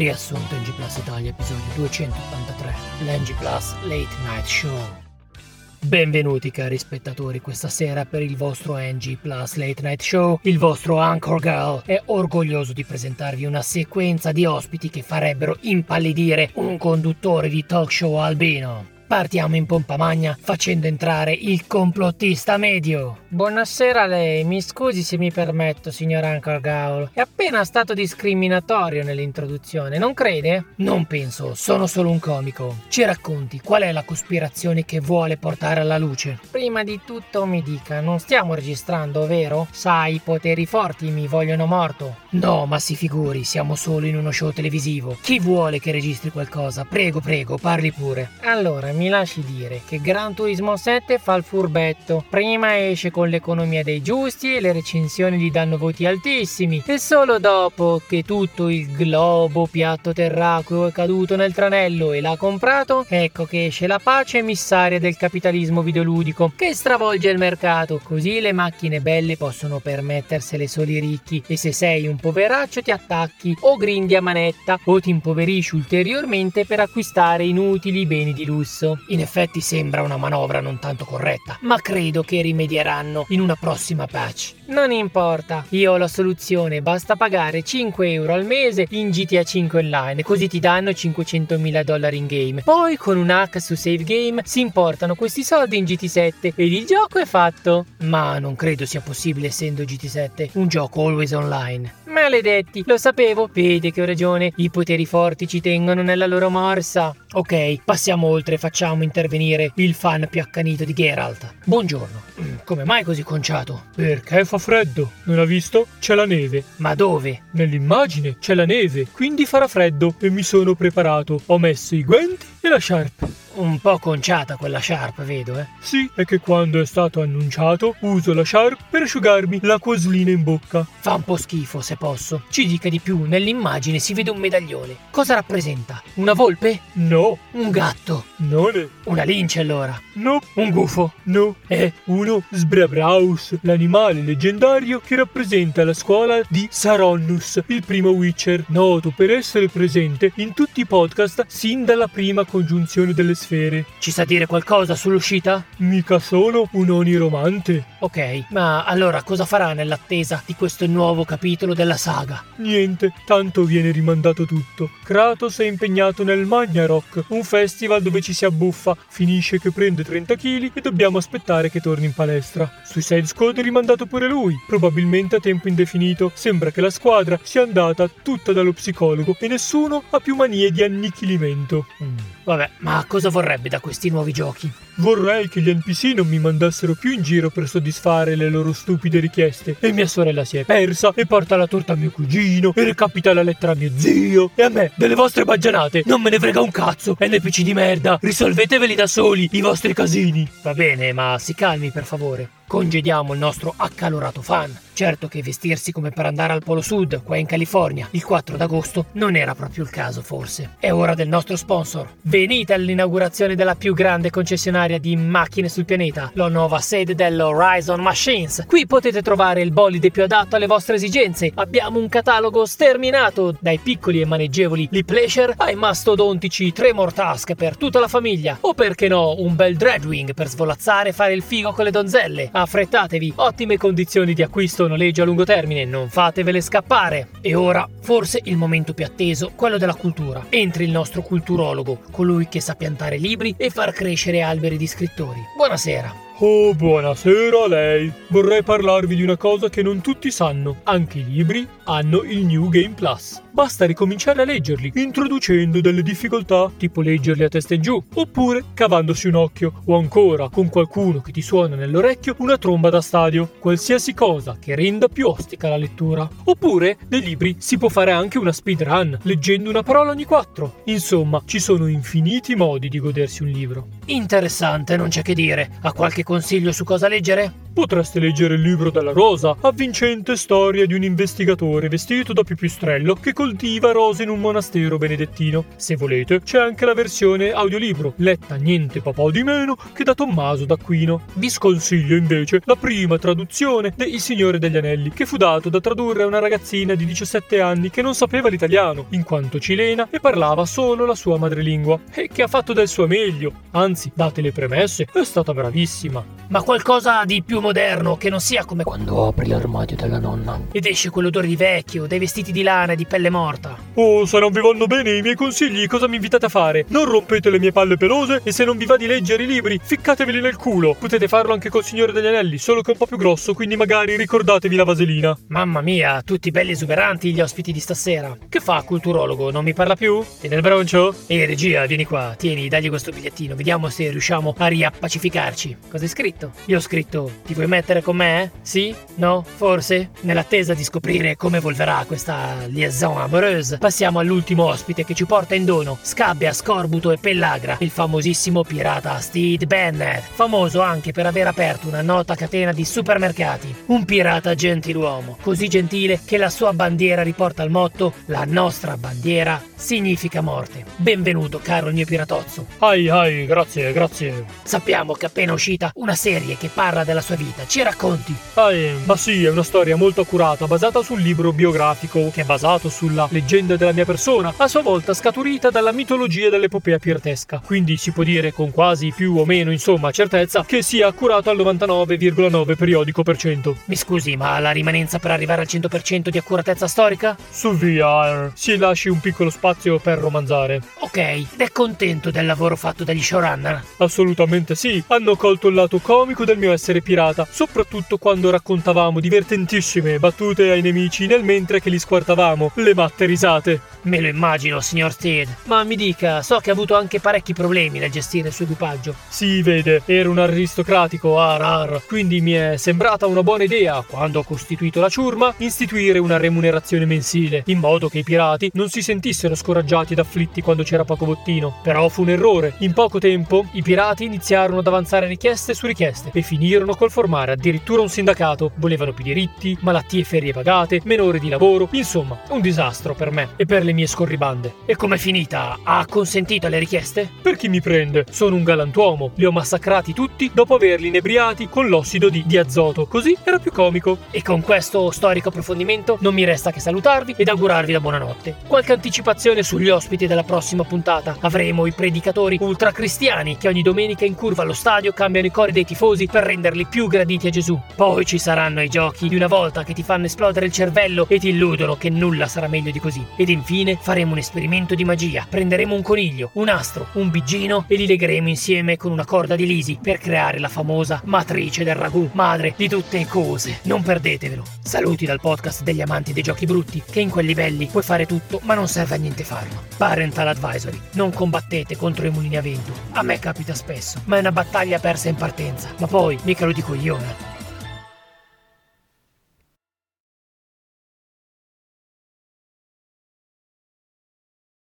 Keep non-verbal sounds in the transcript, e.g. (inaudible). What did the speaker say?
Riassunto NG Plus Italia, episodio 283, l'NG Plus Late Night Show. Benvenuti cari spettatori questa sera per il vostro NG Plus Late Night Show. Il vostro Anchor Girl è orgoglioso di presentarvi una sequenza di ospiti che farebbero impallidire un conduttore di talk show albino. Partiamo in pompa magna facendo entrare il complottista medio. Buonasera a lei, mi scusi se mi permetto, signor Anchor Gaul. È appena stato discriminatorio nell'introduzione, non crede? Non penso, sono solo un comico. Ci racconti qual è la cospirazione che vuole portare alla luce? Prima di tutto mi dica, non stiamo registrando, vero? Sai, i poteri forti mi vogliono morto. No, ma si figuri, siamo solo in uno show televisivo. Chi vuole che registri qualcosa? Prego, prego, parli pure. Allora, mi lasci dire che Gran Turismo 7 fa il furbetto. Prima esce con l'economia dei giusti e le recensioni gli danno voti altissimi. E solo dopo che tutto il globo piatto terracqueo è caduto nel tranello e l'ha comprato, ecco che esce la pace emissaria del capitalismo videoludico che stravolge il mercato. Così le macchine belle possono permettersele solo i ricchi. E se sei un poveraccio ti attacchi o grindi a manetta o ti impoverisci ulteriormente per acquistare inutili beni di lusso. In effetti sembra una manovra non tanto corretta, ma credo che rimedieranno in una prossima patch. Non importa, io ho la soluzione, basta pagare 5 euro al mese in GTA 5 Online, così ti danno 500.000 dollari in game. Poi con un hack su Save Game si importano questi soldi in GT7 ed il gioco è fatto. Ma non credo sia possibile essendo GT7 un gioco always online. Maledetti, lo sapevo, vede che ho ragione, i poteri forti ci tengono nella loro morsa. Ok, passiamo oltre facciamo intervenire il fan più accanito di Geralt. Buongiorno, (clears throat) come mai così conciato? Perché fa freddo, non ha visto? C'è la neve. Ma dove? Nell'immagine c'è la neve, quindi farà freddo e mi sono preparato. Ho messo i guanti e la sciarpa. Un po' conciata quella sciarpa, vedo, eh? Sì, è che quando è stato annunciato uso la sciarpa per asciugarmi l'acquaslina in bocca. Fa un po' schifo, se posso. Ci dica di più, nell'immagine si vede un medaglione. Cosa rappresenta? Una volpe? No. Un gatto? Non è. Una lince allora? No. Un gufo? No. È uno Sbrabraus, l'animale leggendario che rappresenta la scuola di Saronnus, il primo Witcher, noto per essere presente in tutti i podcast sin dalla prima congiunzione delle sfere. Ci sa dire qualcosa sull'uscita? Mica sono un oniromante. Ok, ma allora cosa farà nell'attesa di questo nuovo capitolo della saga? Niente, tanto viene rimandato tutto. Kratos è impegnato nel Magnarok, un festival dove ci si abbuffa, finisce che prende 30 kg e dobbiamo aspettare che torni in palestra. Suicide Squad è rimandato pure lui, probabilmente a tempo indefinito. Sembra che la squadra sia andata tutta dallo psicologo e nessuno ha più manie di annichilimento. Mm. Vabbè, ma cosa vorrebbe da questi nuovi giochi? Vorrei che gli NPC non mi mandassero più in giro per soddisfare le loro stupide richieste. E mia sorella si è persa, e porta la torta a mio cugino, e recapita la lettera a mio zio. E a me, delle vostre baggianate, non me ne frega un cazzo. NPC di merda, risolveteveli da soli i vostri casini. Va bene, ma si calmi per favore. Congediamo il nostro accalorato fan. Certo che vestirsi come per andare al Polo Sud, qua in California, il 4 d'agosto, non era proprio il caso, forse. È ora del nostro sponsor. Venite all'inaugurazione della più grande concessionaria di macchine sul pianeta, la nuova sede dell'Horizon Machines. Qui potete trovare il bolide più adatto alle vostre esigenze. Abbiamo un catalogo sterminato, dai piccoli e maneggevoli Lee Pleasure ai mastodontici Tremor Task per tutta la famiglia. O perché no, un bel Dreadwing per svolazzare e fare il figo con le donzelle. Affrettatevi, ottime condizioni di acquisto e noleggio a lungo termine, non fatevele scappare. E ora, forse il momento più atteso, quello della cultura. Entri il nostro culturologo, colui che sa piantare libri e far crescere alberi di scrittori. Buonasera. Oh, buonasera a lei. Vorrei parlarvi di una cosa che non tutti sanno. Anche i libri hanno il New Game Plus. Basta ricominciare a leggerli, introducendo delle difficoltà, tipo leggerli a testa in giù, oppure cavandosi un occhio, o ancora con qualcuno che ti suona nell'orecchio una tromba da stadio. Qualsiasi cosa che renda più ostica la lettura. Oppure, nei libri si può fare anche una speedrun, leggendo una parola ogni quattro. Insomma, ci sono infiniti modi di godersi un libro. Interessante, non c'è che dire. Ha qualche consiglio su cosa leggere? Potreste leggere il libro della rosa, avvincente storia di un investigatore vestito da pipistrello che coltiva rose in un monastero benedettino. Se volete, c'è anche la versione audiolibro, letta niente papà di meno che da Tommaso d'Aquino. Vi sconsiglio invece la prima traduzione de Il Signore degli Anelli, che fu dato da tradurre a una ragazzina di 17 anni che non sapeva l'italiano, in quanto cilena e parlava solo la sua madrelingua, e che ha fatto del suo meglio. Anzi, date le premesse, è stata bravissima. Ma qualcosa di più moderno, che non sia come quando apri l'armadio della nonna ed esce quell'odore di vecchio, dei vestiti di lana e di pelle morta. Oh, se non vi vanno bene i miei consigli, cosa mi invitate a fare? Non rompete le mie palle pelose e se non vi va di leggere i libri, ficcateveli nel culo. Potete farlo anche col Signore degli Anelli, solo che è un po' più grosso, quindi magari ricordatevi la vaselina. Mamma mia, tutti belli esuberanti gli ospiti di stasera. Che fa, culturologo? Non mi parla più? Tiene il broncio? Ehi, regia, vieni qua, tieni, dagli questo bigliettino, vediamo se riusciamo a riappacificarci. Cosa hai scritto? Io ho scritto, ti vuoi mettere con me? Sì? No? Forse? Nell'attesa di scoprire come evolverà questa liaison amoureuse, passiamo all'ultimo ospite che ci porta in dono, Scabbia, Scorbuto e Pellagra, il famosissimo pirata Steve Bennett, famoso anche per aver aperto una nota catena di supermercati. Un pirata gentiluomo, così gentile che la sua bandiera riporta il motto La nostra bandiera significa morte. Benvenuto, caro il mio piratozzo. Ai ai, grazie, grazie. Sappiamo che è appena uscita una serie che parla della sua vita. Ci racconti? Ai, ma sì, è una storia molto accurata, basata sul libro biografico, che è basato sulla leggenda della mia persona, a sua volta scaturita dalla mitologia dell'epopea piratesca. Quindi si può dire con quasi più o meno, insomma, certezza che sia accurato al 99,9 periodico per cento. Mi scusi, ma la rimanenza per arrivare al 100% di accuratezza storica? Su VR, si lasci un piccolo spazio per romanzare. Ok, ed è contento del lavoro fatto dagli showrunner? Assolutamente sì, hanno colto il lato comico del mio essere pirata, soprattutto quando raccontavamo divertentissime battute ai nemici nel mentre che li squartavamo, le matte risate. Me lo immagino, signor Steed. Ma mi dica, so che ha avuto anche parecchi problemi nel gestire il suo equipaggio. Si vede, ero un aristocratico ar ar, quindi mi è sembrata una buona idea, quando ho costituito la ciurma, istituire una remunerazione mensile, in modo che i pirati non si sentissero scoraggiati ed afflitti quando c'era poco bottino. Però fu un errore. In poco tempo i pirati iniziarono ad avanzare richieste su richieste e finirono col formare addirittura un sindacato. Volevano più diritti, malattie e ferie pagate, meno ore di lavoro, insomma, un disastro per me e per le mie scorribande. E com'è finita? Ha consentito alle richieste? Per chi mi prende? Sono un galantuomo. Li ho massacrati tutti dopo averli inebriati con l'ossido di, di azoto. Così era più comico. E con questo storico approfondimento non mi resta che salutarvi ed augurarvi la buonanotte. Qualche anticipazione sugli ospiti della prossima puntata. Avremo i predicatori ultracristiani che ogni domenica in curva allo stadio cambiano i cori dei tifosi per renderli più graditi a Gesù. Poi ci saranno i giochi di una volta che ti fanno esplodere il cervello e ti illudono che nulla sarà meglio di così. Ed infine faremo un esperimento di magia. Prenderemo un coniglio, un astro, un biggino e li legheremo insieme con una corda di lisi per creare la famosa matrice del ragù, madre di tutte le cose. Non perdetevelo. Saluti dal podcast degli amanti dei giochi brutti, che in quei livelli puoi fare tutto, ma non serve a niente farlo. Parental Advisory. Non combattete contro i mulini a vento. A me capita spesso, ma è una battaglia persa in partenza. Ma poi, mica lo dico eh.